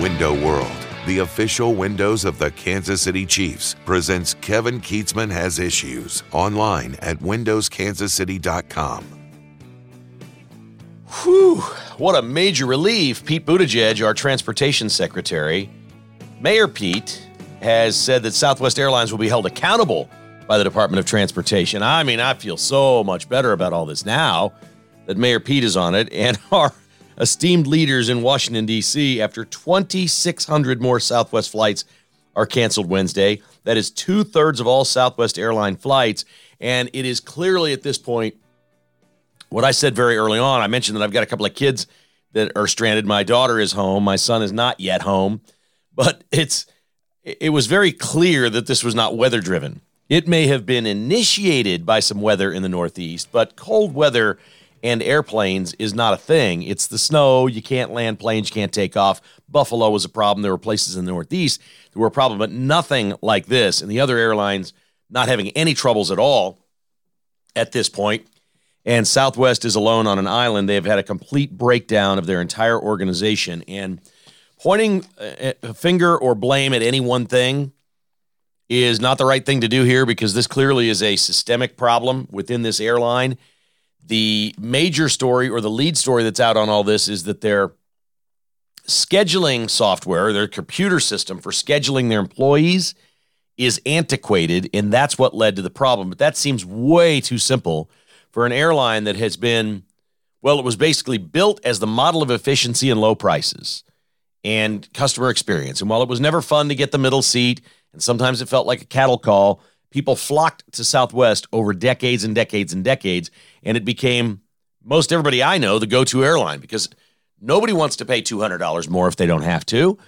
Window World, the official windows of the Kansas City Chiefs, presents Kevin Kietzman Has Issues online at windowskansascity.com. Whew, what a major relief. Pete Buttigieg, our transportation secretary, Mayor Pete, has said that Southwest Airlines will be held accountable by the Department of Transportation. I mean, I feel so much better about all this now that Mayor Pete is on it and our esteemed leaders in Washington, D.C., after 2,600 more Southwest flights are canceled Wednesday. That is two thirds of all Southwest airline flights. And it is clearly at this point what I said very early on. I mentioned that I've got a couple of kids that are stranded. My daughter is home. My son is not yet home. But it's it was very clear that this was not weather driven. It may have been initiated by some weather in the Northeast, but cold weather and airplanes is not a thing. It's the snow. You can't land planes. You can't take off. Buffalo was a problem. There were places in the Northeast that were a problem, but nothing like this. And the other airlines not having any troubles at all at this point. And Southwest is alone on an island. They have had a complete breakdown of their entire organization. And pointing a finger or blame at any one thing is not the right thing to do here because this clearly is a systemic problem within this airline the major story or the lead story that's out on all this is that their scheduling software, their computer system for scheduling their employees, is antiquated, and that's what led to the problem. But that seems way too simple for an airline that has been, well, it was basically built as the model of efficiency and low prices and customer experience. And while it was never fun to get the middle seat, and sometimes it felt like a cattle call, people flocked to Southwest over decades and decades and decades, and it became most everybody I know the go-to airline because nobody wants to pay $200 more if they don't have to.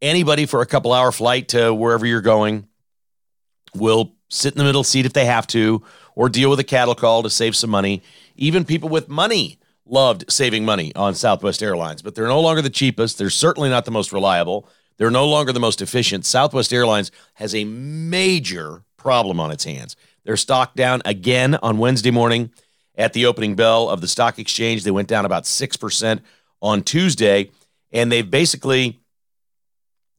Anybody for a couple hour flight to wherever you're going will sit in the middle seat if they have to or deal with a cattle call to save some money. Even people with money loved saving money on Southwest Airlines, but they're no longer the cheapest. They're certainly not the most reliable. They're no longer the most efficient. Southwest Airlines has a major problem on its hands. Their stock down again on Wednesday morning at the opening bell of the stock exchange. They went down about 6% on Tuesday, and they've basically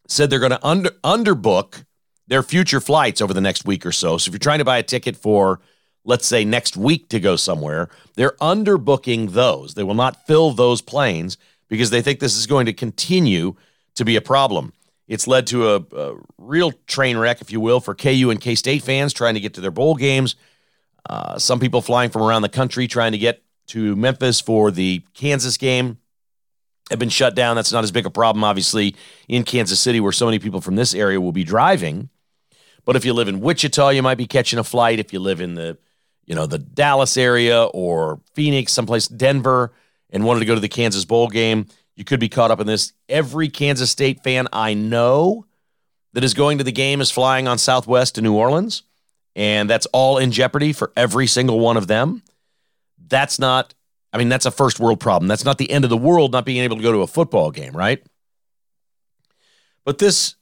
said they're going to under underbook their future flights over the next week or so. So if you're trying to buy a ticket for let's say next week to go somewhere, they're underbooking those. They will not fill those planes because they think this is going to continue to be a problem. It's led to a, a real train wreck, if you will, for KU and K State fans trying to get to their bowl games. Uh, some people flying from around the country trying to get to Memphis for the Kansas game have been shut down. That's not as big a problem, obviously, in Kansas City, where so many people from this area will be driving. But if you live in Wichita, you might be catching a flight. If you live in the, you know, the Dallas area or Phoenix, someplace, Denver, and wanted to go to the Kansas Bowl game, you could be caught up in this. Every Kansas State fan I know that is going to the game is flying on Southwest to New Orleans, and that's all in jeopardy for every single one of them. That's not, I mean, that's a first world problem. That's not the end of the world not being able to go to a football game, right? But this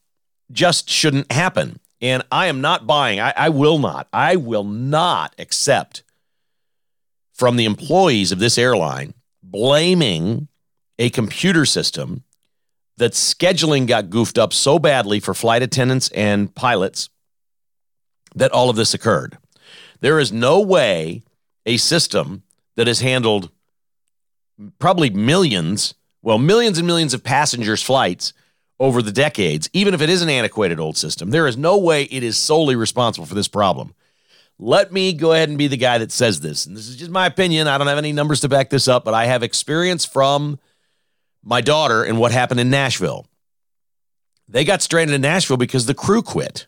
just shouldn't happen. And I am not buying, I, I will not, I will not accept from the employees of this airline blaming a computer system that scheduling got goofed up so badly for flight attendants and pilots that all of this occurred. There is no way a system that has handled probably millions, well, millions and millions of passengers' flights over the decades, even if it is an antiquated old system, there is no way it is solely responsible for this problem. Let me go ahead and be the guy that says this. And this is just my opinion. I don't have any numbers to back this up, but I have experience from my daughter and what happened in Nashville. They got stranded in Nashville because the crew quit.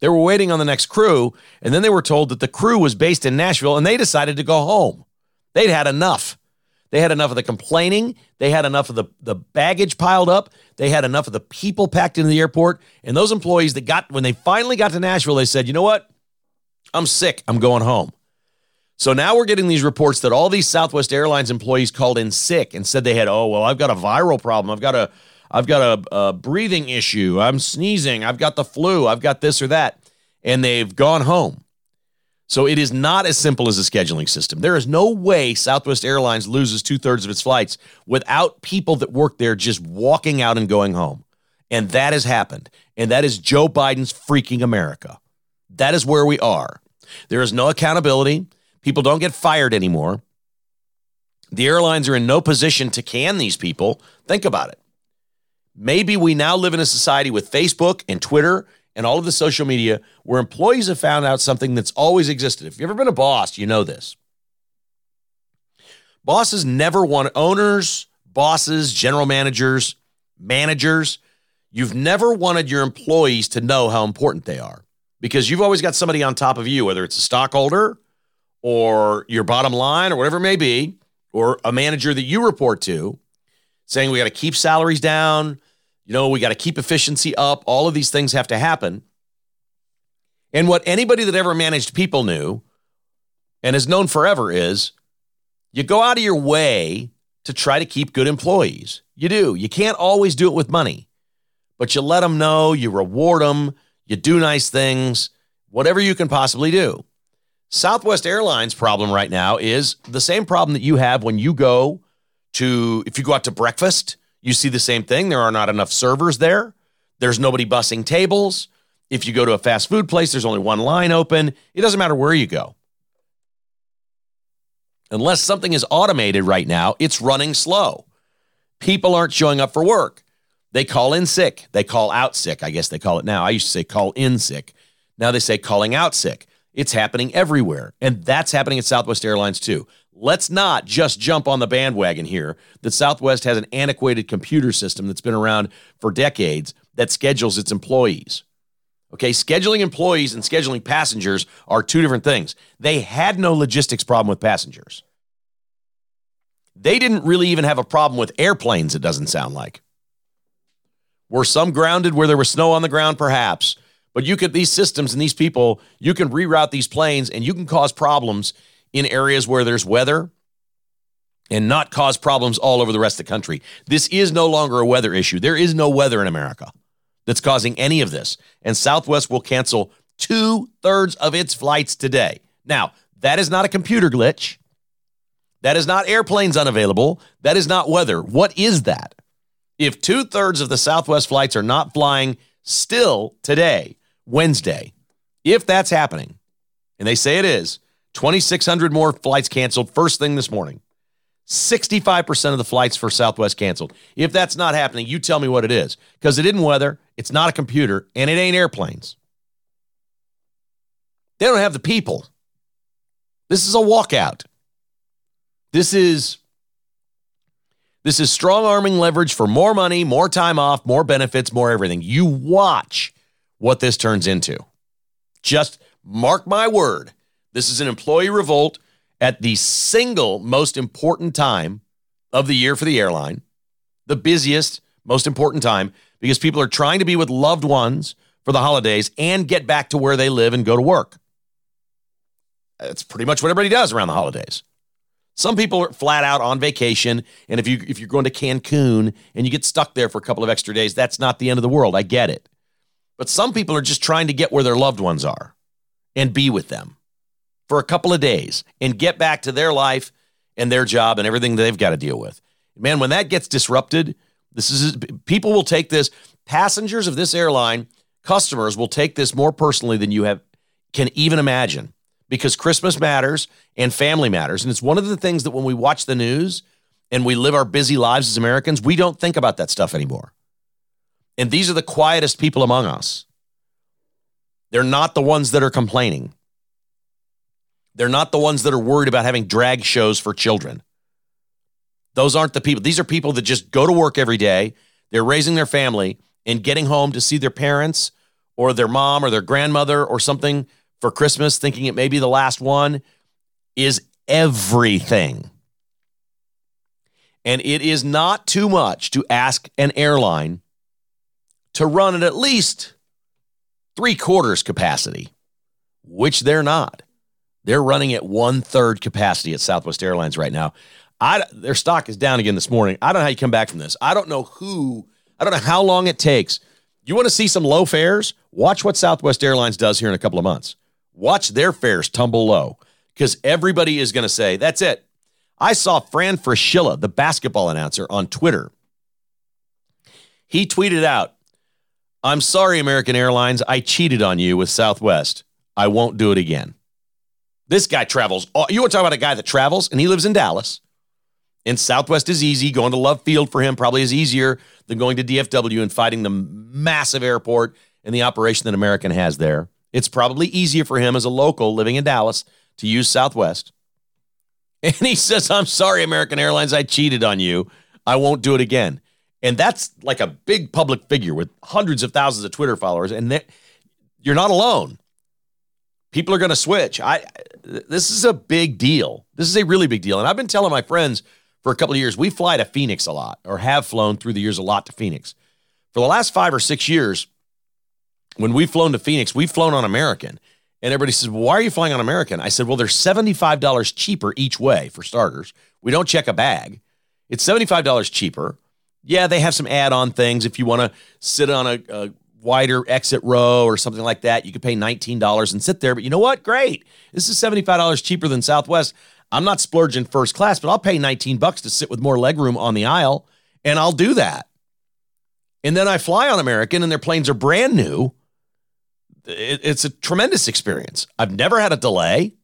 They were waiting on the next crew, and then they were told that the crew was based in Nashville and they decided to go home. They'd had enough. They had enough of the complaining. They had enough of the, the baggage piled up. They had enough of the people packed into the airport. And those employees that got, when they finally got to Nashville, they said, you know what? I'm sick. I'm going home. So now we're getting these reports that all these Southwest Airlines employees called in sick and said they had, oh, well, I've got a viral problem. I've got a, I've got a, a breathing issue. I'm sneezing. I've got the flu. I've got this or that. And they've gone home. So it is not as simple as a scheduling system. There is no way Southwest Airlines loses two thirds of its flights without people that work there just walking out and going home. And that has happened. And that is Joe Biden's freaking America. That is where we are. There is no accountability. People don't get fired anymore. The airlines are in no position to can these people. Think about it. Maybe we now live in a society with Facebook and Twitter and all of the social media where employees have found out something that's always existed. If you've ever been a boss, you know this. Bosses never want owners, bosses, general managers, managers. You've never wanted your employees to know how important they are because you've always got somebody on top of you, whether it's a stockholder or your bottom line or whatever it may be, or a manager that you report to, saying we got to keep salaries down, you know, we got to keep efficiency up. All of these things have to happen. And what anybody that ever managed people knew and has known forever is you go out of your way to try to keep good employees. You do. You can't always do it with money, but you let them know, you reward them, you do nice things, whatever you can possibly do. Southwest Airlines' problem right now is the same problem that you have when you go to, if you go out to breakfast you see the same thing. There are not enough servers there. There's nobody bussing tables. If you go to a fast food place, there's only one line open. It doesn't matter where you go. Unless something is automated right now, it's running slow. People aren't showing up for work. They call in sick. They call out sick. I guess they call it now. I used to say call in sick. Now they say calling out sick. It's happening everywhere. And that's happening at Southwest Airlines too. Let's not just jump on the bandwagon here that Southwest has an antiquated computer system that's been around for decades that schedules its employees. Okay, scheduling employees and scheduling passengers are two different things. They had no logistics problem with passengers. They didn't really even have a problem with airplanes, it doesn't sound like. Were some grounded where there was snow on the ground? Perhaps. But you could, these systems and these people, you can reroute these planes and you can cause problems in areas where there's weather and not cause problems all over the rest of the country. This is no longer a weather issue. There is no weather in America that's causing any of this. And Southwest will cancel two thirds of its flights today. Now, that is not a computer glitch. That is not airplanes unavailable. That is not weather. What is that? If two thirds of the Southwest flights are not flying still today, Wednesday, if that's happening, and they say it is, 2,600 more flights canceled first thing this morning. 65% of the flights for Southwest canceled. If that's not happening, you tell me what it is. Because it isn't weather, it's not a computer, and it ain't airplanes. They don't have the people. This is a walkout. This is this is strong arming leverage for more money, more time off, more benefits, more everything. You watch what this turns into. Just mark my word. This is an employee revolt at the single most important time of the year for the airline, the busiest, most important time, because people are trying to be with loved ones for the holidays and get back to where they live and go to work. That's pretty much what everybody does around the holidays. Some people are flat out on vacation, and if you if you're going to Cancun and you get stuck there for a couple of extra days, that's not the end of the world. I get it. But some people are just trying to get where their loved ones are and be with them for a couple of days and get back to their life and their job and everything they've got to deal with. Man, when that gets disrupted, this is people will take this passengers of this airline, customers will take this more personally than you have can even imagine because Christmas matters and family matters. And it's one of the things that when we watch the news and we live our busy lives as Americans, we don't think about that stuff anymore. And these are the quietest people among us. They're not the ones that are complaining. They're not the ones that are worried about having drag shows for children. Those aren't the people. These are people that just go to work every day. They're raising their family and getting home to see their parents or their mom or their grandmother or something for Christmas, thinking it may be the last one, is everything. And it is not too much to ask an airline to run at at least three quarters capacity, which they're not. They're running at one third capacity at Southwest Airlines right now. I, their stock is down again this morning. I don't know how you come back from this. I don't know who, I don't know how long it takes. You want to see some low fares? Watch what Southwest Airlines does here in a couple of months. Watch their fares tumble low because everybody is going to say, that's it. I saw Fran Fraschilla, the basketball announcer, on Twitter. He tweeted out, I'm sorry, American Airlines. I cheated on you with Southwest. I won't do it again. This guy travels. You want to talk about a guy that travels and he lives in Dallas. And Southwest is easy. Going to Love Field for him probably is easier than going to DFW and fighting the massive airport and the operation that American has there. It's probably easier for him as a local living in Dallas to use Southwest. And he says, I'm sorry, American Airlines, I cheated on you. I won't do it again. And that's like a big public figure with hundreds of thousands of Twitter followers. And you're not alone. People are going to switch. I this is a big deal. This is a really big deal. And I've been telling my friends for a couple of years, we fly to Phoenix a lot, or have flown through the years a lot to Phoenix. For the last five or six years, when we've flown to Phoenix, we've flown on American. And everybody says, well, why are you flying on American? I said, well, they're $75 cheaper each way for starters. We don't check a bag. It's $75 cheaper. Yeah, they have some add on things. If you want to sit on a, a, wider exit row or something like that, you could pay $19 and sit there. But you know what? Great. This is $75 cheaper than Southwest. I'm not splurging first class, but I'll pay 19 bucks to sit with more legroom on the aisle, and I'll do that. And then I fly on American, and their planes are brand new it's a tremendous experience. I've never had a delay.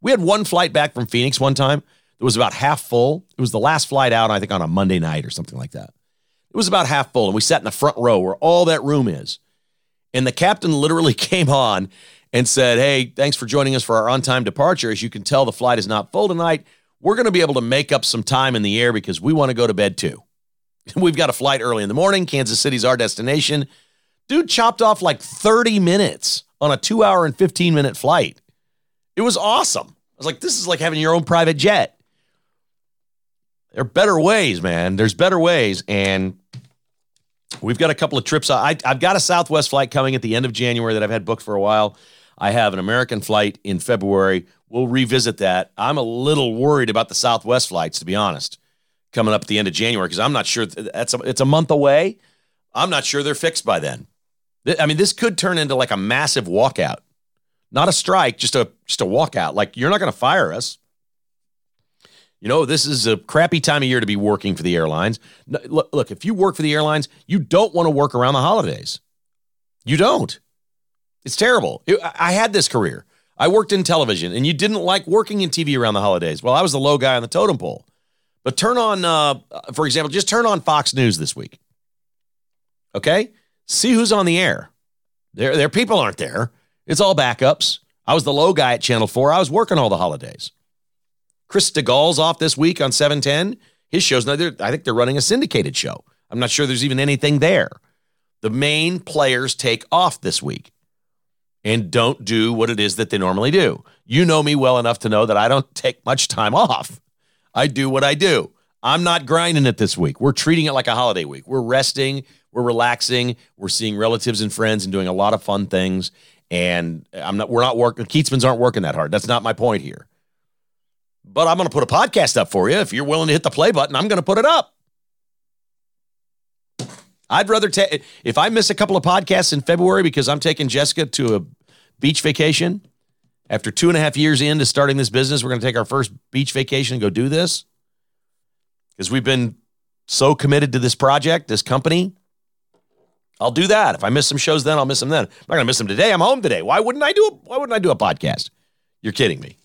We had one flight back from Phoenix one time. It was about half full. It was the last flight out, I think, on a Monday night or something like that. It was about half full, and we sat in the front row where all that room is. And the captain literally came on and said, Hey, thanks for joining us for our on time departure. As you can tell, the flight is not full tonight. We're going to be able to make up some time in the air because we want to go to bed too. We've got a flight early in the morning. Kansas City's our destination. Dude chopped off like 30 minutes on a two hour and 15 minute flight. It was awesome. I was like, this is like having your own private jet. There are better ways, man. There's better ways. And we've got a couple of trips. I, I've got a Southwest flight coming at the end of January that I've had booked for a while. I have an American flight in February. We'll revisit that. I'm a little worried about the Southwest flights, to be honest, coming up at the end of January because I'm not sure that's a, it's a month away. I'm not sure they're fixed by then. I mean, this could turn into like a massive walkout, not a strike, just a just a walkout. Like you're not going to fire us. You know, this is a crappy time of year to be working for the airlines. Look, look, if you work for the airlines, you don't want to work around the holidays. You don't. It's terrible. I had this career. I worked in television, and you didn't like working in TV around the holidays. Well, I was the low guy on the totem pole. But turn on, uh, for example, just turn on Fox News this week. Okay? see who's on the air. Their, their people aren't there. It's all backups. I was the low guy at Channel 4. I was working all the holidays. Chris Stigall's off this week on 710. His show's there. I think they're running a syndicated show. I'm not sure there's even anything there. The main players take off this week and don't do what it is that they normally do. You know me well enough to know that I don't take much time off. I do what I do. I'm not grinding it this week. We're treating it like a holiday week. We're resting. We're relaxing. We're seeing relatives and friends and doing a lot of fun things. And I'm not. We're not working. Kietzmans aren't working that hard. That's not my point here. But I'm going to put a podcast up for you. If you're willing to hit the play button, I'm going to put it up. I'd rather take if I miss a couple of podcasts in February because I'm taking Jessica to a beach vacation. After two and a half years into starting this business, we're going to take our first beach vacation and go do this because we've been so committed to this project, this company. I'll do that. If I miss some shows, then I'll miss them then. I'm not gonna miss them today. I'm home today. Why wouldn't I do a why wouldn't I do a podcast? You're kidding me.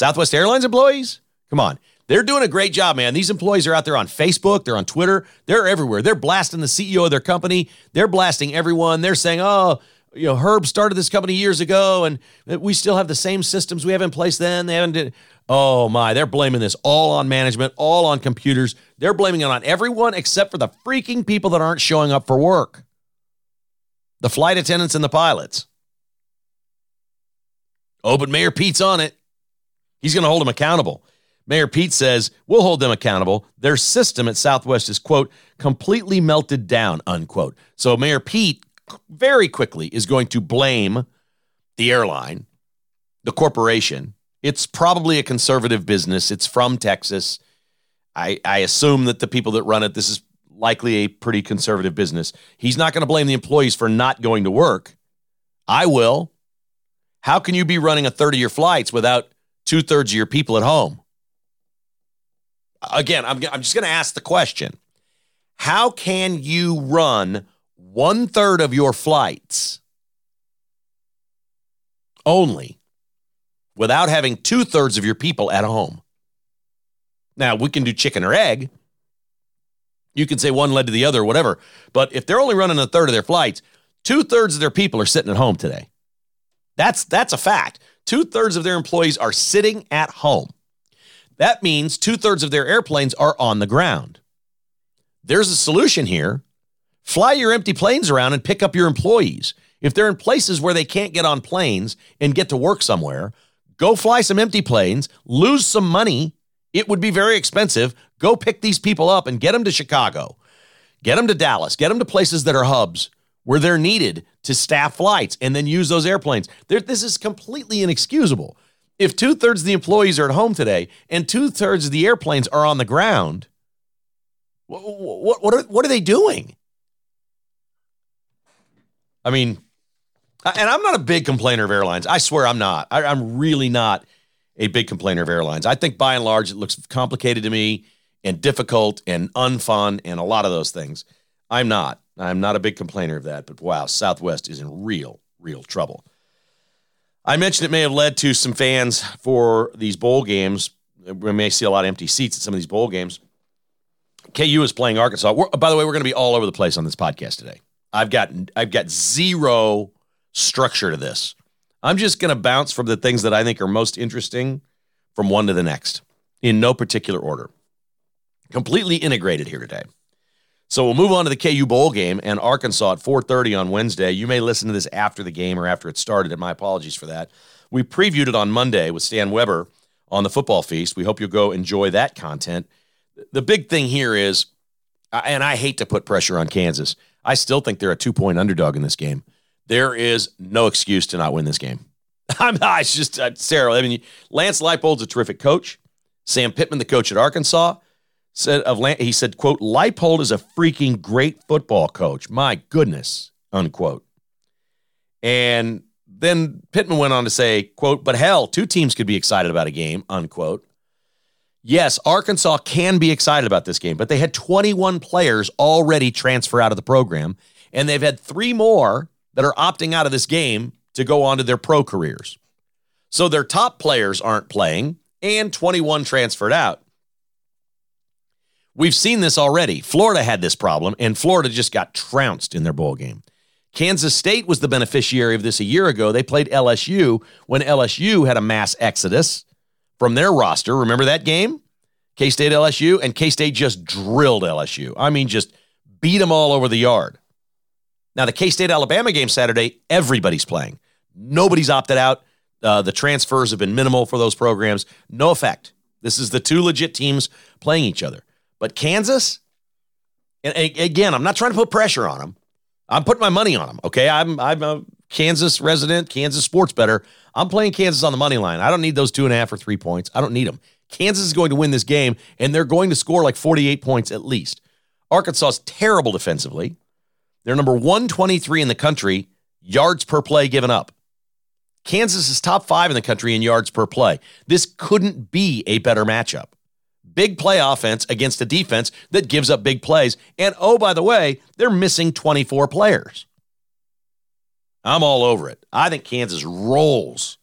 Southwest Airlines employees? Come on. They're doing a great job, man. These employees are out there on Facebook, they're on Twitter, they're everywhere. They're blasting the CEO of their company, they're blasting everyone. They're saying, oh, you know, Herb started this company years ago, and we still have the same systems we have in place then. They haven't did. Oh my, they're blaming this all on management, all on computers. They're blaming it on everyone except for the freaking people that aren't showing up for work the flight attendants and the pilots. Oh, but Mayor Pete's on it. He's going to hold them accountable. Mayor Pete says, We'll hold them accountable. Their system at Southwest is, quote, completely melted down, unquote. So Mayor Pete very quickly is going to blame the airline, the corporation. It's probably a conservative business. It's from Texas. I, I assume that the people that run it, this is likely a pretty conservative business. He's not going to blame the employees for not going to work. I will. How can you be running a third of your flights without two thirds of your people at home? Again, I'm, I'm just going to ask the question How can you run one third of your flights only without having two thirds of your people at home. Now, we can do chicken or egg. You can say one led to the other, or whatever. But if they're only running a third of their flights, two thirds of their people are sitting at home today. That's, that's a fact. Two thirds of their employees are sitting at home. That means two thirds of their airplanes are on the ground. There's a solution here. Fly your empty planes around and pick up your employees. If they're in places where they can't get on planes and get to work somewhere, go fly some empty planes, lose some money. It would be very expensive. Go pick these people up and get them to Chicago, get them to Dallas, get them to places that are hubs where they're needed to staff flights and then use those airplanes. There, this is completely inexcusable. If two thirds of the employees are at home today and two thirds of the airplanes are on the ground, what, what, what, are, what are they doing? I mean, and I'm not a big complainer of airlines. I swear I'm not. I, I'm really not a big complainer of airlines. I think by and large it looks complicated to me and difficult and unfun and a lot of those things. I'm not. I'm not a big complainer of that, but wow, Southwest is in real, real trouble. I mentioned it may have led to some fans for these bowl games. We may see a lot of empty seats at some of these bowl games. KU is playing Arkansas. We're, by the way, we're going to be all over the place on this podcast today. I've got I've got zero structure to this. I'm just going to bounce from the things that I think are most interesting from one to the next in no particular order. Completely integrated here today. So we'll move on to the KU bowl game and Arkansas at 4:30 on Wednesday. You may listen to this after the game or after it started, and my apologies for that. We previewed it on Monday with Stan Weber on the Football Feast. We hope you'll go enjoy that content. The big thing here is, and I hate to put pressure on Kansas. I still think they're a two point underdog in this game. There is no excuse to not win this game. I'm not. It's just uh, Sarah. I mean, Lance Leipold's a terrific coach. Sam Pittman, the coach at Arkansas, said of he said, quote, Leipold is a freaking great football coach. My goodness, unquote. And then Pittman went on to say, quote, but hell, two teams could be excited about a game, unquote. Yes, Arkansas can be excited about this game, but they had 21 players already transfer out of the program, and they've had three more that are opting out of this game to go on to their pro careers. So their top players aren't playing, and 21 transferred out. We've seen this already. Florida had this problem, and Florida just got trounced in their bowl game. Kansas State was the beneficiary of this a year ago. They played LSU when LSU had a mass exodus from their roster. Remember that game? K State LSU, and K State just drilled LSU. I mean, just beat them all over the yard. Now, the K State Alabama game Saturday, everybody's playing. Nobody's opted out. Uh, the transfers have been minimal for those programs. No effect. This is the two legit teams playing each other. But Kansas, and again, I'm not trying to put pressure on them. I'm putting my money on them. Okay, I'm I'm a Kansas resident, Kansas sports bettor. I'm playing Kansas on the money line. I don't need those two and a half or three points. I don't need them. Kansas is going to win this game, and they're going to score like 48 points at least. Arkansas is terrible defensively. They're number 123 in the country, yards per play given up. Kansas is top five in the country in yards per play. This couldn't be a better matchup big play offense against a defense that gives up big plays. And oh, by the way, they're missing 24 players. I'm all over it. I think Kansas rolls.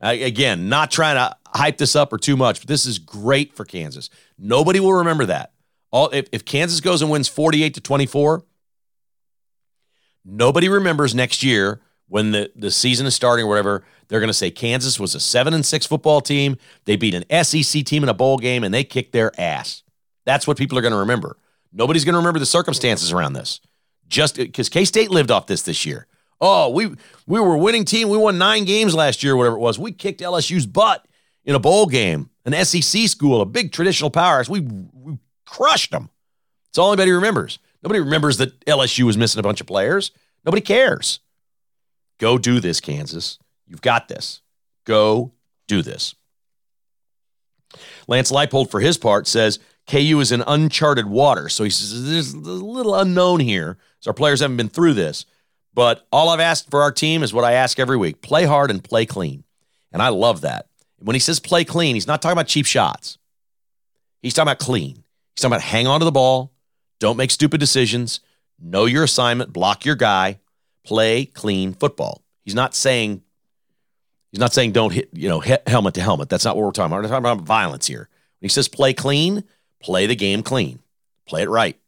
I, again, not trying to hype this up or too much, but this is great for Kansas. Nobody will remember that. All if, if Kansas goes and wins 48 to 24, nobody remembers next year when the, the season is starting or whatever, they're going to say Kansas was a seven and six football team. They beat an SEC team in a bowl game and they kicked their ass. That's what people are going to remember. Nobody's going to remember the circumstances around this. Just because K State lived off this this year. Oh, we we were a winning team. We won nine games last year, whatever it was. We kicked LSU's butt in a bowl game, an SEC school, a big traditional powerhouse. We, we crushed them. It's all anybody remembers. Nobody remembers that LSU was missing a bunch of players. Nobody cares. Go do this, Kansas. You've got this. Go do this. Lance Leipold, for his part, says KU is in uncharted water. So he says there's a little unknown here. So our players haven't been through this. But all I've asked for our team is what I ask every week play hard and play clean. And I love that. When he says play clean, he's not talking about cheap shots. He's talking about clean. He's talking about hang on to the ball, don't make stupid decisions, know your assignment, block your guy, play clean football. He's not saying he's not saying don't hit, you know, helmet to helmet. That's not what we're talking about. We're talking about violence here. When he says play clean, play the game clean. Play it right.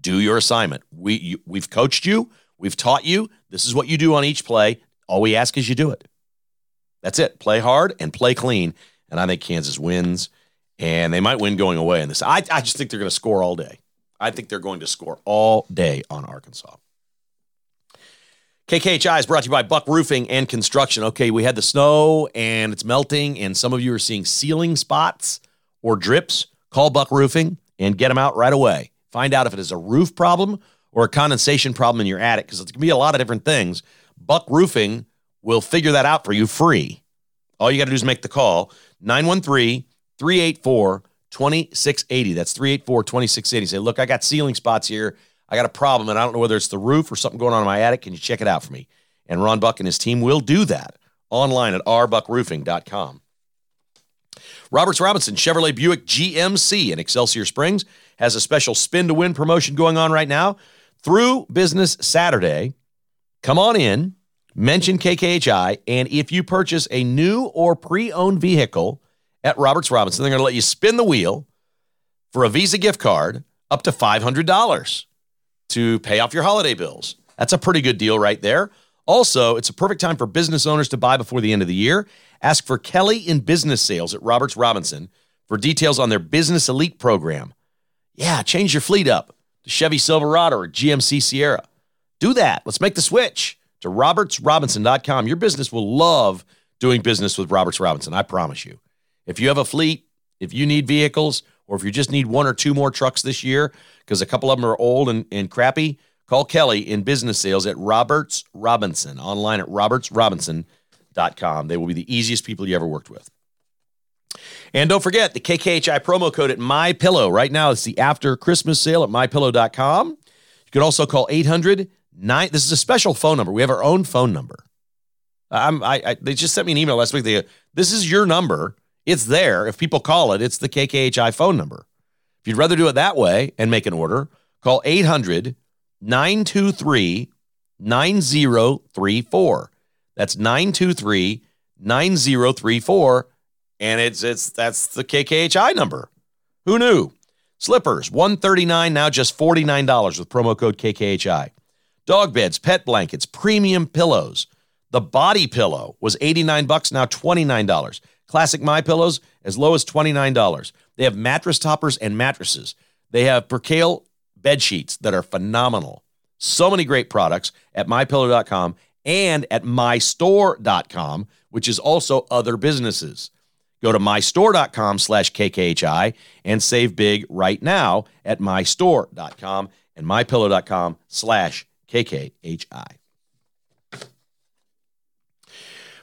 Do your assignment. We you, we've coached you, we've taught you. This is what you do on each play. All we ask is you do it. That's it. Play hard and play clean. And I think Kansas wins, and they might win going away in this. I, I just think they're going to score all day. I think they're going to score all day on Arkansas. KKHI is brought to you by Buck Roofing and Construction. Okay, we had the snow and it's melting, and some of you are seeing ceiling spots or drips. Call Buck Roofing and get them out right away. Find out if it is a roof problem or a condensation problem in your attic because going to be a lot of different things. Buck Roofing will figure that out for you free. All you got to do is make the call 913 384 2680. That's 384 2680. Say, look, I got ceiling spots here. I got a problem, and I don't know whether it's the roof or something going on in my attic. Can you check it out for me? And Ron Buck and his team will do that online at rbuckroofing.com. Roberts Robinson Chevrolet Buick GMC in Excelsior Springs has a special spin to win promotion going on right now through Business Saturday. Come on in, mention KKHI, and if you purchase a new or pre owned vehicle at Roberts Robinson, they're going to let you spin the wheel for a Visa gift card up to $500 to pay off your holiday bills. That's a pretty good deal right there. Also, it's a perfect time for business owners to buy before the end of the year. Ask for Kelly in Business Sales at Roberts Robinson for details on their Business Elite program. Yeah, change your fleet up to Chevy Silverado or GMC Sierra. Do that. Let's make the switch to robertsrobinson.com. Your business will love doing business with Roberts Robinson, I promise you. If you have a fleet, if you need vehicles, or if you just need one or two more trucks this year because a couple of them are old and, and crappy, call Kelly in business sales at Roberts Robinson, online at robertsrobinson.com. They will be the easiest people you ever worked with. And don't forget the KKHI promo code at My Pillow. Right now, it's the after Christmas sale at mypillow.com. You can also call 800 9. This is a special phone number. We have our own phone number. I'm, I, I, they just sent me an email last week. They, this is your number. It's there. If people call it, it's the KKHI phone number. If you'd rather do it that way and make an order, call 800 923 9034. That's 923 9034. And it's it's that's the KKHI number. Who knew? Slippers, 139 now just $49 with promo code KKHI. Dog beds, pet blankets, premium pillows. The body pillow was 89 bucks now $29. Classic My Pillows as low as $29. They have mattress toppers and mattresses. They have percale bed sheets that are phenomenal. So many great products at mypillow.com and at mystore.com, which is also other businesses. Go to mystore.com slash KKHI and save big right now at mystore.com and mypillow.com slash KKHI.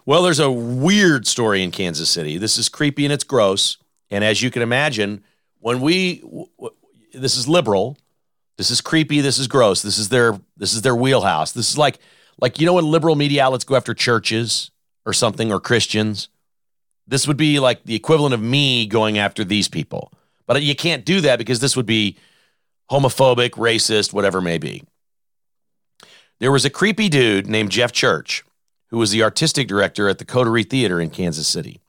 Well, there's a weird story in Kansas City. This is creepy and it's gross. And as you can imagine, when we this is liberal, this is creepy, this is gross. This is their this is their wheelhouse. This is like like you know when liberal media outlets go after churches or something or Christians this would be like the equivalent of me going after these people. But you can't do that because this would be homophobic, racist, whatever it may be. There was a creepy dude named Jeff Church who was the artistic director at the Coterie Theater in Kansas City.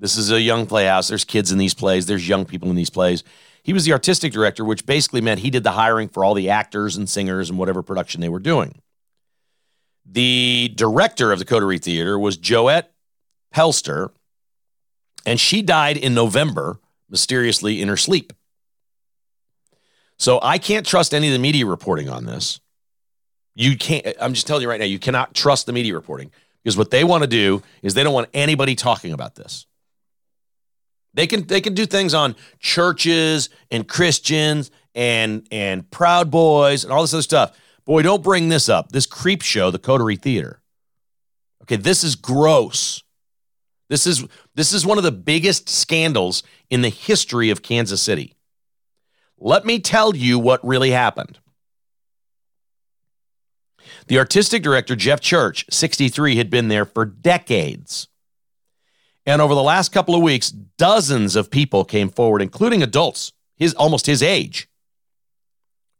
This is a young playhouse. There's kids in these plays, there's young people in these plays. He was the artistic director, which basically meant he did the hiring for all the actors and singers and whatever production they were doing. The director of the Coterie Theater was Joette Pelster, and she died in November, mysteriously in her sleep. So I can't trust any of the media reporting on this. You can't, I'm just telling you right now, you cannot trust the media reporting because what they want to do is they don't want anybody talking about this. They can they can do things on churches and Christians and and Proud Boys and all this other stuff. Boy, don't bring this up. This creep show, the Coterie Theater. Okay, this is gross. This is this is one of the biggest scandals in the history of Kansas City. Let me tell you what really happened. The artistic director, Jeff Church, 63, had been there for decades. And over the last couple of weeks, dozens of people came forward, including adults, his almost his age,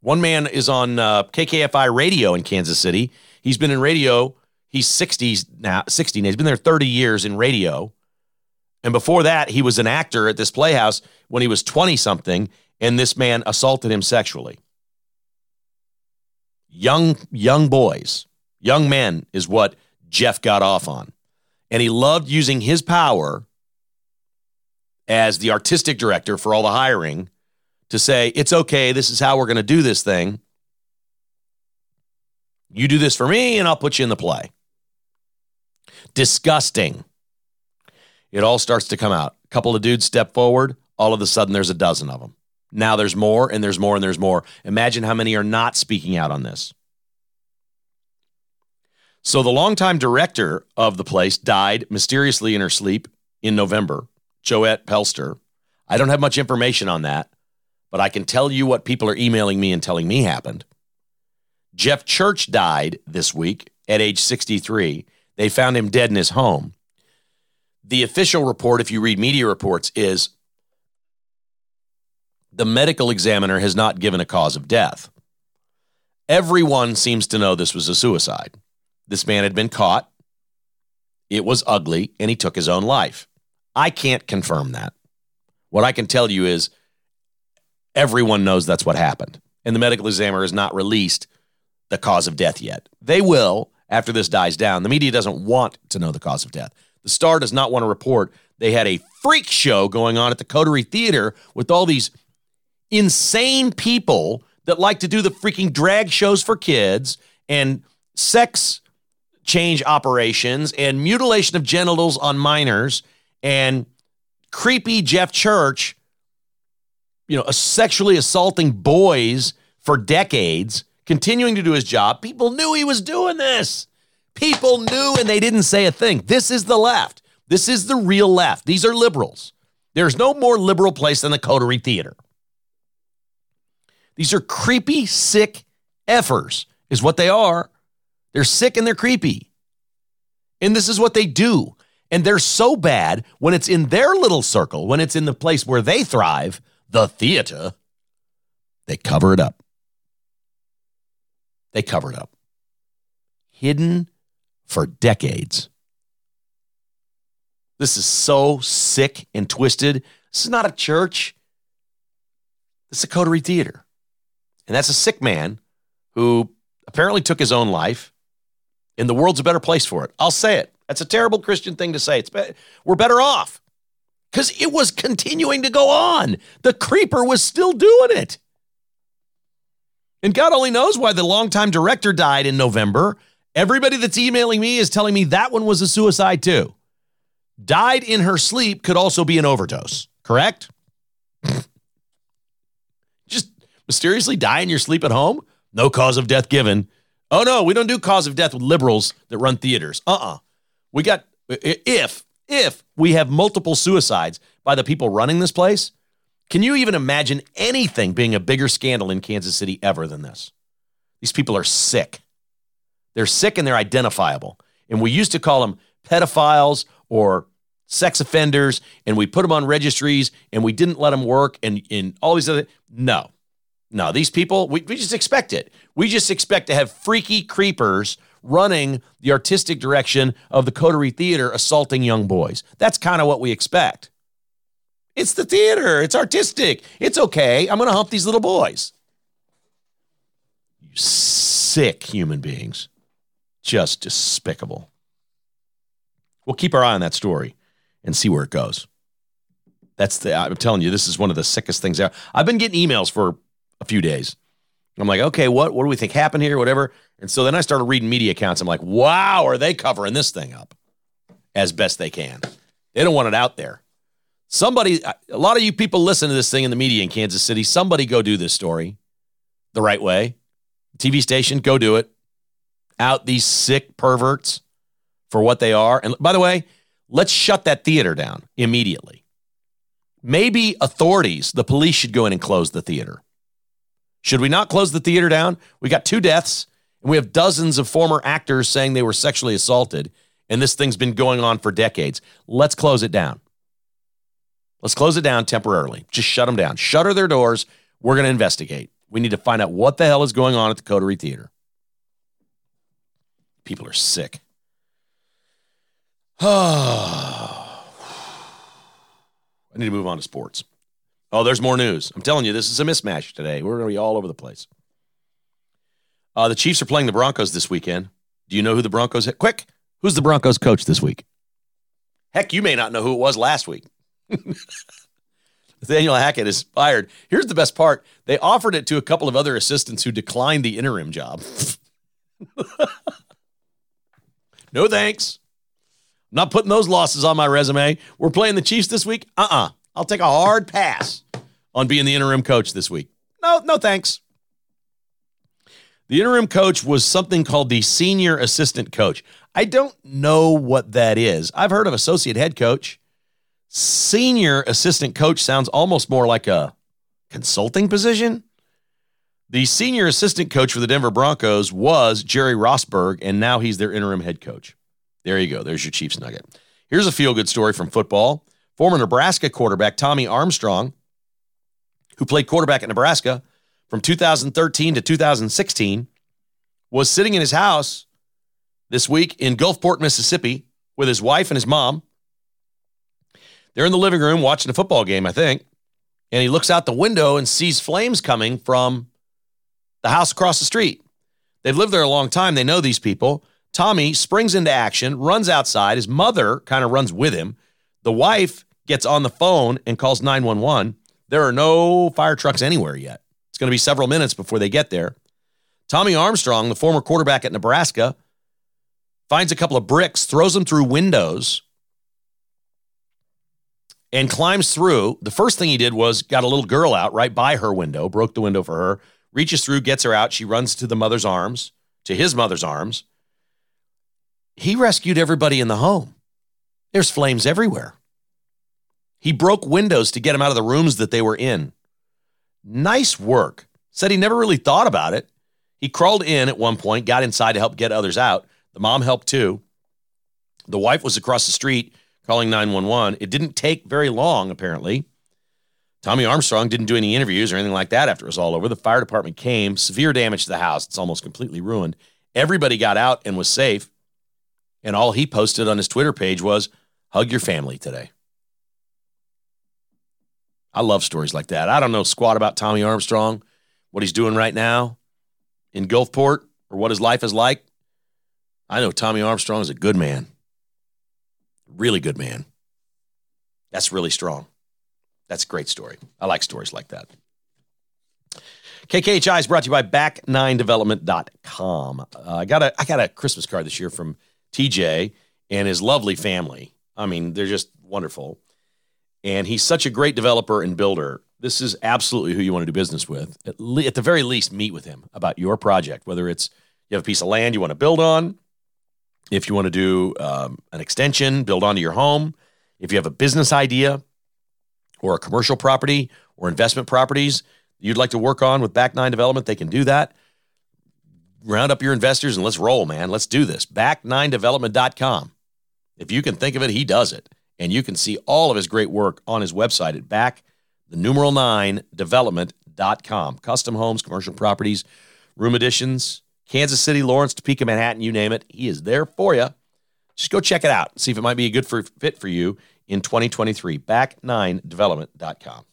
One man is on uh, KKFI radio in Kansas City. He's been in radio. He's 60 now, 60 now. He's been there 30 years in radio. And before that, he was an actor at this playhouse when he was 20 something, and this man assaulted him sexually. Young, young boys, young men is what Jeff got off on. And he loved using his power as the artistic director for all the hiring to say, it's okay, this is how we're going to do this thing. You do this for me, and I'll put you in the play. Disgusting. It all starts to come out. A couple of dudes step forward, all of a sudden there's a dozen of them. Now there's more, and there's more, and there's more. Imagine how many are not speaking out on this. So the longtime director of the place died mysteriously in her sleep in November, Joette Pelster. I don't have much information on that, but I can tell you what people are emailing me and telling me happened. Jeff Church died this week at age 63. They found him dead in his home. The official report, if you read media reports, is the medical examiner has not given a cause of death. Everyone seems to know this was a suicide. This man had been caught. It was ugly, and he took his own life. I can't confirm that. What I can tell you is everyone knows that's what happened. And the medical examiner has not released the cause of death yet. They will after this dies down. The media doesn't want to know the cause of death. The Star does not want to report they had a freak show going on at the Coterie Theater with all these insane people that like to do the freaking drag shows for kids and sex change operations and mutilation of genitals on minors and creepy Jeff Church, you know, sexually assaulting boys for decades, continuing to do his job. People knew he was doing this. People knew and they didn't say a thing. This is the left. This is the real left. These are liberals. There's no more liberal place than the Coterie Theater. These are creepy, sick effers, is what they are. They're sick and they're creepy. And this is what they do. And they're so bad when it's in their little circle, when it's in the place where they thrive, the theater, they cover it up. They cover it up. Hidden for decades. This is so sick and twisted. This is not a church. This is a coterie theater. And that's a sick man who apparently took his own life and the world's a better place for it. I'll say it. That's a terrible Christian thing to say. It's be- we're better off because it was continuing to go on. The creeper was still doing it. And God only knows why the longtime director died in November. Everybody that's emailing me is telling me that one was a suicide too. Died in her sleep could also be an overdose, correct? Mysteriously die in your sleep at home? No cause of death given. Oh no, we don't do cause of death with liberals that run theaters. Uh-uh. We got if if we have multiple suicides by the people running this place, can you even imagine anything being a bigger scandal in Kansas City ever than this? These people are sick. They're sick and they're identifiable. And we used to call them pedophiles or sex offenders, and we put them on registries and we didn't let them work and, and all these other. No, no, these people, we, we just expect it. We just expect to have freaky creepers running the artistic direction of the Coterie Theater assaulting young boys. That's kind of what we expect. It's the theater, it's artistic. It's okay. I'm going to hump these little boys. You sick human beings. Just despicable. We'll keep our eye on that story and see where it goes. That's the, I'm telling you, this is one of the sickest things out. I've been getting emails for a few days. I'm like, okay, what what do we think happened here? Whatever. And so then I started reading media accounts. I'm like, wow, are they covering this thing up as best they can? They don't want it out there. Somebody, a lot of you people listen to this thing in the media in Kansas City. Somebody go do this story the right way. TV station, go do it. Out these sick perverts for what they are. And by the way, let's shut that theater down immediately. Maybe authorities, the police should go in and close the theater. Should we not close the theater down? We got two deaths, and we have dozens of former actors saying they were sexually assaulted, and this thing's been going on for decades. Let's close it down. Let's close it down temporarily. Just shut them down. Shutter their doors. We're going to investigate. We need to find out what the hell is going on at the Coterie Theater. People are sick. I need to move on to sports. Oh, there's more news. I'm telling you, this is a mismatch today. We're going to be all over the place. Uh, the Chiefs are playing the Broncos this weekend. Do you know who the Broncos? Quick, who's the Broncos coach this week? Heck, you may not know who it was last week. Nathaniel Hackett is fired. Here's the best part they offered it to a couple of other assistants who declined the interim job. no thanks. I'm not putting those losses on my resume. We're playing the Chiefs this week. Uh uh-uh. uh. i will take a hard pass on being the interim coach this week. No, no thanks. The interim coach was something called the senior assistant coach. I don't know what that is. I've heard of associate head coach. Senior assistant coach sounds almost more like a consulting position. The senior assistant coach for the Denver Broncos was Jerry Rosburg, and now he's their interim head coach. There you go. There's your Chiefs nugget. Here's a feel good story from football. Former Nebraska quarterback Tommy Armstrong, who played quarterback at Nebraska, from 2013 to 2016 was sitting in his house this week in Gulfport, Mississippi, with his wife and his mom. They're in the living room watching a football game, I think. And he looks out the window and sees flames coming from the house across the street. They've lived there a long time. They know these people. Tommy springs into action, runs outside. His mother kind of runs with him. The wife gets on the phone and calls 911. There are no fire trucks anywhere yet. It's going to be several minutes before they get there. Tommy Armstrong, the former quarterback at Nebraska, finds a couple of bricks, throws them through windows, and climbs through. The first thing he did was got a little girl out right by her window, broke the window for her, reaches through, gets her out. She runs to the mother's arms, to his mother's arms. He rescued everybody in the home. There's flames everywhere. He broke windows to get them out of the rooms that they were in. Nice work. Said he never really thought about it. He crawled in at one point, got inside to help get others out. The mom helped too. The wife was across the street calling 911. It didn't take very long, apparently. Tommy Armstrong didn't do any interviews or anything like that after it was all over. The fire department came, severe damage to the house. It's almost completely ruined. Everybody got out and was safe. And all he posted on his Twitter page was hug your family today. I love stories like that. I don't know squat about Tommy Armstrong, what he's doing right now in Gulfport, or what his life is like. I know Tommy Armstrong is a good man, really good man. That's really strong. That's a great story. I like stories like that. KKHI is brought to you by back9development.com. Uh, I got a I got a Christmas card this year from TJ and his lovely family. I mean, they're just wonderful. And he's such a great developer and builder. This is absolutely who you want to do business with. At, le- at the very least, meet with him about your project, whether it's you have a piece of land you want to build on, if you want to do um, an extension, build onto your home, if you have a business idea or a commercial property or investment properties you'd like to work on with Back Nine Development, they can do that. Round up your investors and let's roll, man. Let's do this. Back9development.com. If you can think of it, he does it. And you can see all of his great work on his website at back the numeral nine development.com. Custom homes, commercial properties, room additions, Kansas City, Lawrence, Topeka, Manhattan, you name it. He is there for you. Just go check it out. See if it might be a good for, fit for you in 2023. Back9development.com.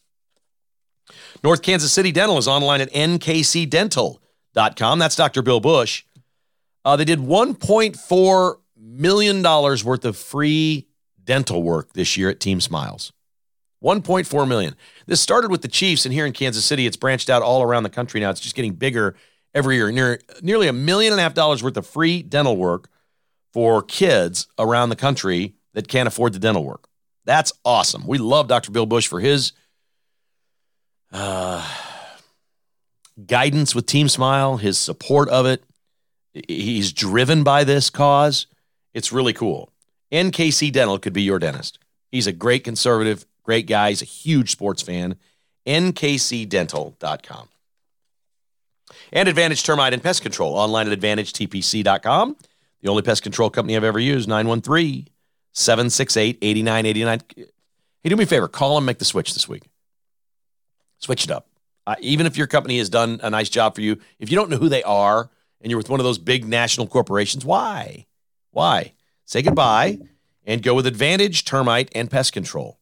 North Kansas City Dental is online at nkcdental.com. That's Dr. Bill Bush. Uh, they did $1.4 million worth of free dental work this year at Team Smiles. 1.4 million. This started with the Chiefs, and here in Kansas City, it's branched out all around the country now. It's just getting bigger every year. Near, nearly a million and a half dollars worth of free dental work for kids around the country that can't afford the dental work. That's awesome. We love Dr. Bill Bush for his uh, guidance with Team Smile, his support of it. He's driven by this cause. It's really cool. NKC Dental could be your dentist. He's a great conservative, great guy. He's a huge sports fan. NKCDental.com. And Advantage Termite and Pest Control online at AdvantageTPC.com. The only pest control company I've ever used, 913 768 8989. Hey, do me a favor, call and make the switch this week. Switch it up. Uh, even if your company has done a nice job for you, if you don't know who they are and you're with one of those big national corporations, why? Why? Say goodbye and go with Advantage Termite and Pest Control.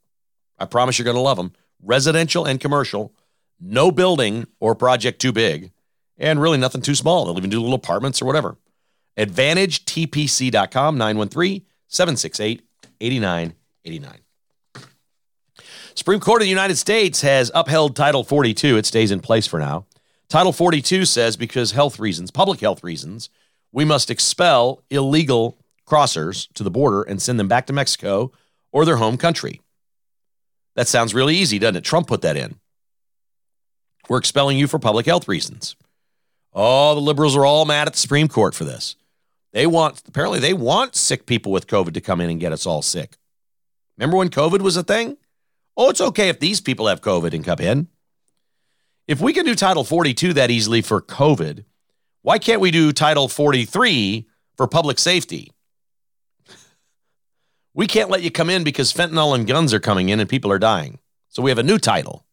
I promise you're going to love them. Residential and commercial, no building or project too big, and really nothing too small. They'll even do little apartments or whatever. AdvantageTPC.com, 913 768 8989. Supreme Court of the United States has upheld Title 42. It stays in place for now. Title 42 says because health reasons, public health reasons, we must expel illegal crossers to the border and send them back to Mexico or their home country. That sounds really easy, doesn't it? Trump put that in. We're expelling you for public health reasons. Oh, the liberals are all mad at the Supreme Court for this. They want, apparently, they want sick people with COVID to come in and get us all sick. Remember when COVID was a thing? Oh, it's okay if these people have COVID and come in. If we can do Title 42 that easily for COVID, why can't we do Title 43 for public safety? We can't let you come in because fentanyl and guns are coming in and people are dying. So we have a new title.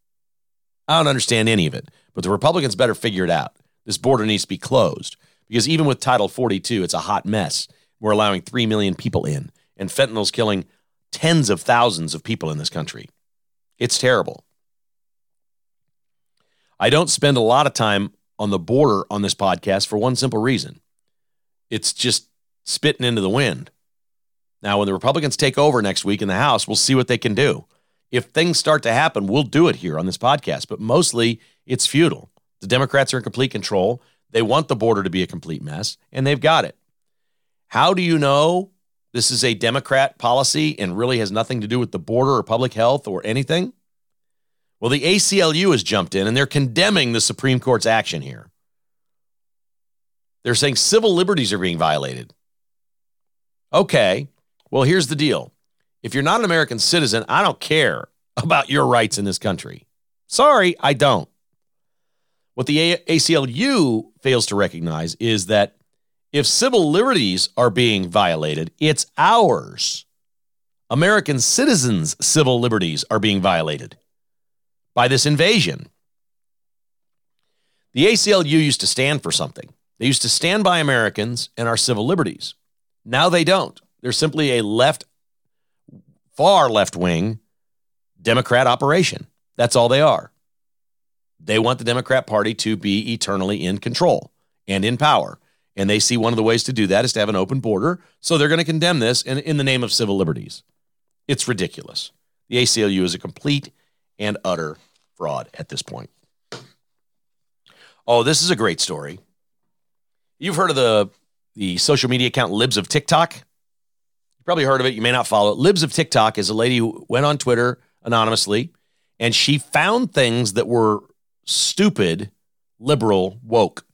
I don't understand any of it, but the Republicans better figure it out. This border needs to be closed because even with Title 42, it's a hot mess. We're allowing 3 million people in, and fentanyl's killing tens of thousands of people in this country. It's terrible. I don't spend a lot of time on the border on this podcast for one simple reason it's just spitting into the wind. Now, when the Republicans take over next week in the House, we'll see what they can do. If things start to happen, we'll do it here on this podcast, but mostly it's futile. The Democrats are in complete control. They want the border to be a complete mess, and they've got it. How do you know this is a Democrat policy and really has nothing to do with the border or public health or anything? Well, the ACLU has jumped in and they're condemning the Supreme Court's action here. They're saying civil liberties are being violated. Okay, well, here's the deal. If you're not an American citizen, I don't care about your rights in this country. Sorry, I don't. What the ACLU fails to recognize is that if civil liberties are being violated, it's ours. American citizens' civil liberties are being violated by this invasion. The ACLU used to stand for something. They used to stand by Americans and our civil liberties. Now they don't. They're simply a left, far left wing Democrat operation. That's all they are. They want the Democrat Party to be eternally in control and in power. And they see one of the ways to do that is to have an open border. So they're going to condemn this in, in the name of civil liberties. It's ridiculous. The ACLU is a complete and utter fraud at this point. Oh, this is a great story. You've heard of the, the social media account Libs of TikTok? Probably heard of it. You may not follow it. Libs of TikTok is a lady who went on Twitter anonymously and she found things that were stupid, liberal, woke.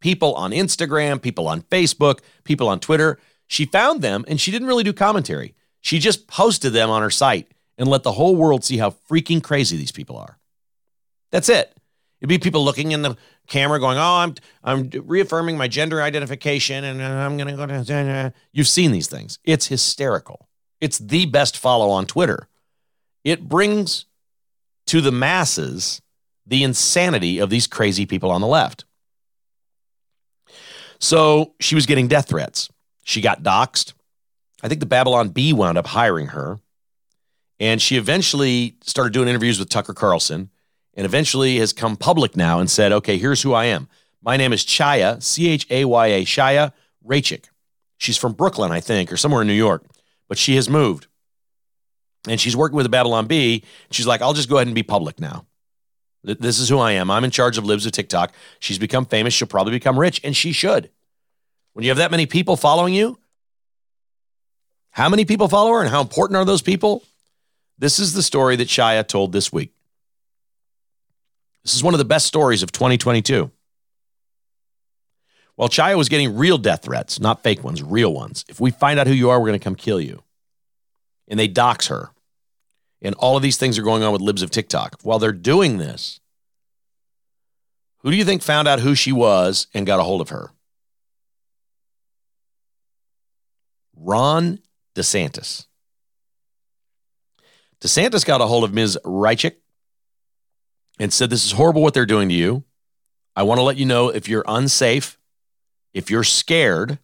People on Instagram, people on Facebook, people on Twitter. She found them and she didn't really do commentary. She just posted them on her site and let the whole world see how freaking crazy these people are. That's it. It'd be people looking in the camera going, "Oh, I'm I'm reaffirming my gender identification and uh, I'm going to go to uh, uh, You've seen these things. It's hysterical. It's the best follow on Twitter. It brings to the masses the insanity of these crazy people on the left. So she was getting death threats. She got doxxed. I think the Babylon Bee wound up hiring her. And she eventually started doing interviews with Tucker Carlson and eventually has come public now and said, okay, here's who I am. My name is Chaya, C H A Y A, Chaya Raichik. She's from Brooklyn, I think, or somewhere in New York, but she has moved. And she's working with the Babylon Bee. She's like, I'll just go ahead and be public now. This is who I am. I'm in charge of Libs of TikTok. She's become famous. She'll probably become rich, and she should. When you have that many people following you, how many people follow her and how important are those people? This is the story that Chaya told this week. This is one of the best stories of 2022. While Chaya was getting real death threats, not fake ones, real ones. If we find out who you are, we're going to come kill you. And they dox her. And all of these things are going on with libs of TikTok. While they're doing this, who do you think found out who she was and got a hold of her? Ron DeSantis. DeSantis got a hold of Ms. Raichik and said, This is horrible what they're doing to you. I want to let you know if you're unsafe, if you're scared,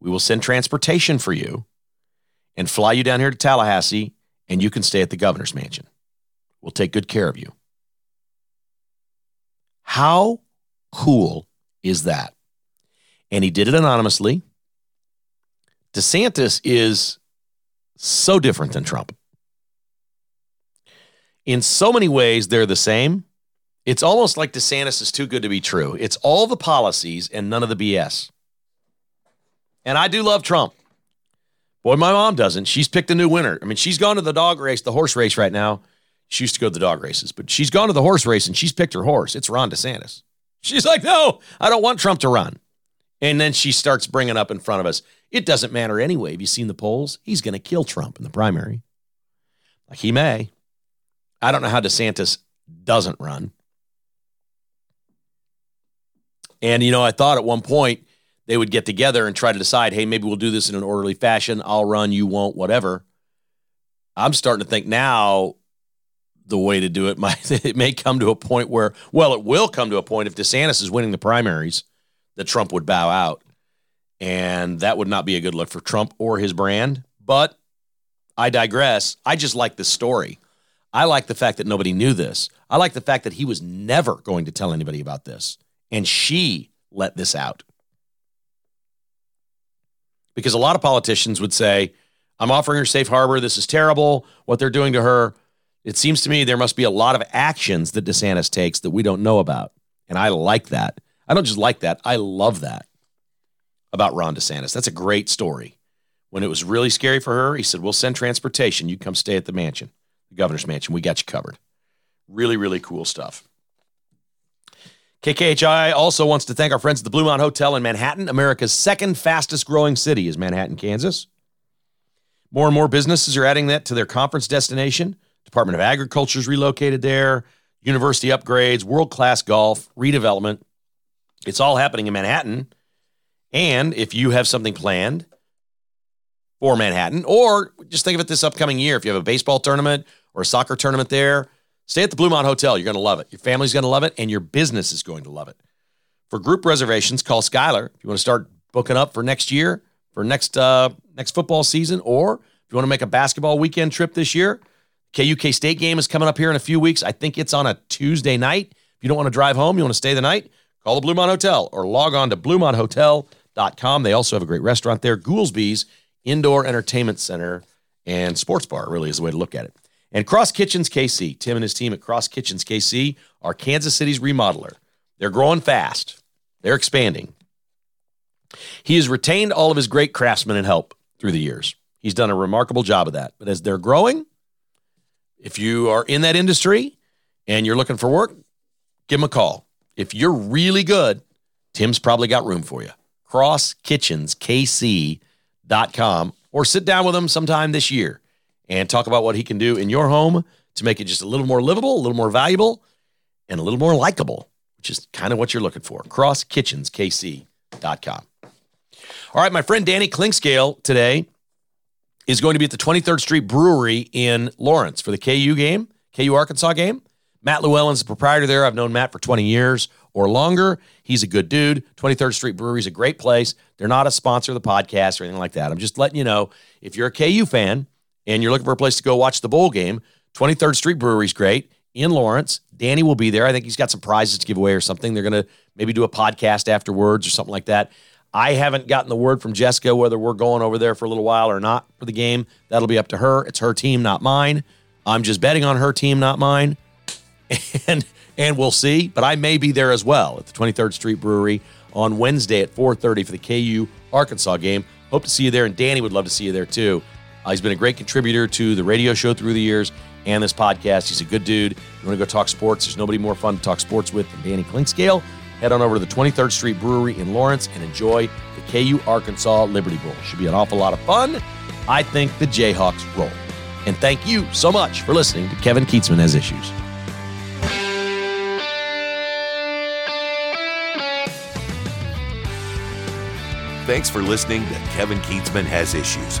we will send transportation for you and fly you down here to Tallahassee, and you can stay at the governor's mansion. We'll take good care of you. How cool is that? And he did it anonymously. DeSantis is so different than Trump. In so many ways, they're the same. It's almost like DeSantis is too good to be true. It's all the policies and none of the BS. And I do love Trump. Boy, my mom doesn't. She's picked a new winner. I mean, she's gone to the dog race, the horse race right now. She used to go to the dog races, but she's gone to the horse race and she's picked her horse. It's Ron DeSantis. She's like, no, I don't want Trump to run. And then she starts bringing up in front of us, it doesn't matter anyway. Have you seen the polls? He's going to kill Trump in the primary. Like he may. I don't know how DeSantis doesn't run. And, you know, I thought at one point they would get together and try to decide, hey, maybe we'll do this in an orderly fashion. I'll run, you won't, whatever. I'm starting to think now the way to do it might it may come to a point where, well, it will come to a point if DeSantis is winning the primaries, that Trump would bow out. And that would not be a good look for Trump or his brand. But I digress. I just like the story. I like the fact that nobody knew this. I like the fact that he was never going to tell anybody about this. And she let this out. Because a lot of politicians would say, I'm offering her safe harbor. This is terrible. What they're doing to her. It seems to me there must be a lot of actions that DeSantis takes that we don't know about. And I like that. I don't just like that, I love that about Ron DeSantis. That's a great story. When it was really scary for her, he said, We'll send transportation. You come stay at the mansion, the governor's mansion. We got you covered. Really, really cool stuff. KKHI also wants to thank our friends at the Bluemont Hotel in Manhattan. America's second fastest growing city is Manhattan, Kansas. More and more businesses are adding that to their conference destination. Department of Agriculture is relocated there, university upgrades, world class golf, redevelopment. It's all happening in Manhattan. And if you have something planned for Manhattan, or just think of it this upcoming year, if you have a baseball tournament or a soccer tournament there, Stay at the Bluemont Hotel. You're going to love it. Your family's going to love it, and your business is going to love it. For group reservations, call Skylar if you want to start booking up for next year, for next uh, next football season, or if you want to make a basketball weekend trip this year. KUK State game is coming up here in a few weeks. I think it's on a Tuesday night. If you don't want to drive home, you want to stay the night, call the Bluemont Hotel or log on to bluemonthotel.com. They also have a great restaurant there, Goolsby's Indoor Entertainment Center and Sports Bar, really is the way to look at it. And Cross Kitchens KC, Tim and his team at Cross Kitchens KC are Kansas City's remodeler. They're growing fast, they're expanding. He has retained all of his great craftsmen and help through the years. He's done a remarkable job of that. But as they're growing, if you are in that industry and you're looking for work, give him a call. If you're really good, Tim's probably got room for you. CrossKitchensKC.com or sit down with him sometime this year and talk about what he can do in your home to make it just a little more livable, a little more valuable, and a little more likable, which is kind of what you're looking for. CrossKitchensKC.com. All right, my friend Danny Clinkscale today is going to be at the 23rd Street Brewery in Lawrence for the KU game, KU Arkansas game. Matt Llewellyn's the proprietor there. I've known Matt for 20 years or longer. He's a good dude. 23rd Street Brewery is a great place. They're not a sponsor of the podcast or anything like that. I'm just letting you know if you're a KU fan and you're looking for a place to go watch the bowl game, 23rd Street Brewery is great in Lawrence. Danny will be there. I think he's got some prizes to give away or something. They're going to maybe do a podcast afterwards or something like that. I haven't gotten the word from Jessica whether we're going over there for a little while or not for the game. That'll be up to her. It's her team, not mine. I'm just betting on her team, not mine. And and we'll see, but I may be there as well at the 23rd Street Brewery on Wednesday at 4:30 for the KU Arkansas game. Hope to see you there and Danny would love to see you there too. Uh, he's been a great contributor to the radio show through the years and this podcast. He's a good dude. You want to go talk sports? There's nobody more fun to talk sports with than Danny Clinkscale. Head on over to the 23rd Street Brewery in Lawrence and enjoy the KU Arkansas Liberty Bowl. Should be an awful lot of fun. I think the Jayhawks roll. And thank you so much for listening to Kevin Kietzman Has Issues. Thanks for listening to Kevin Kietzman Has Issues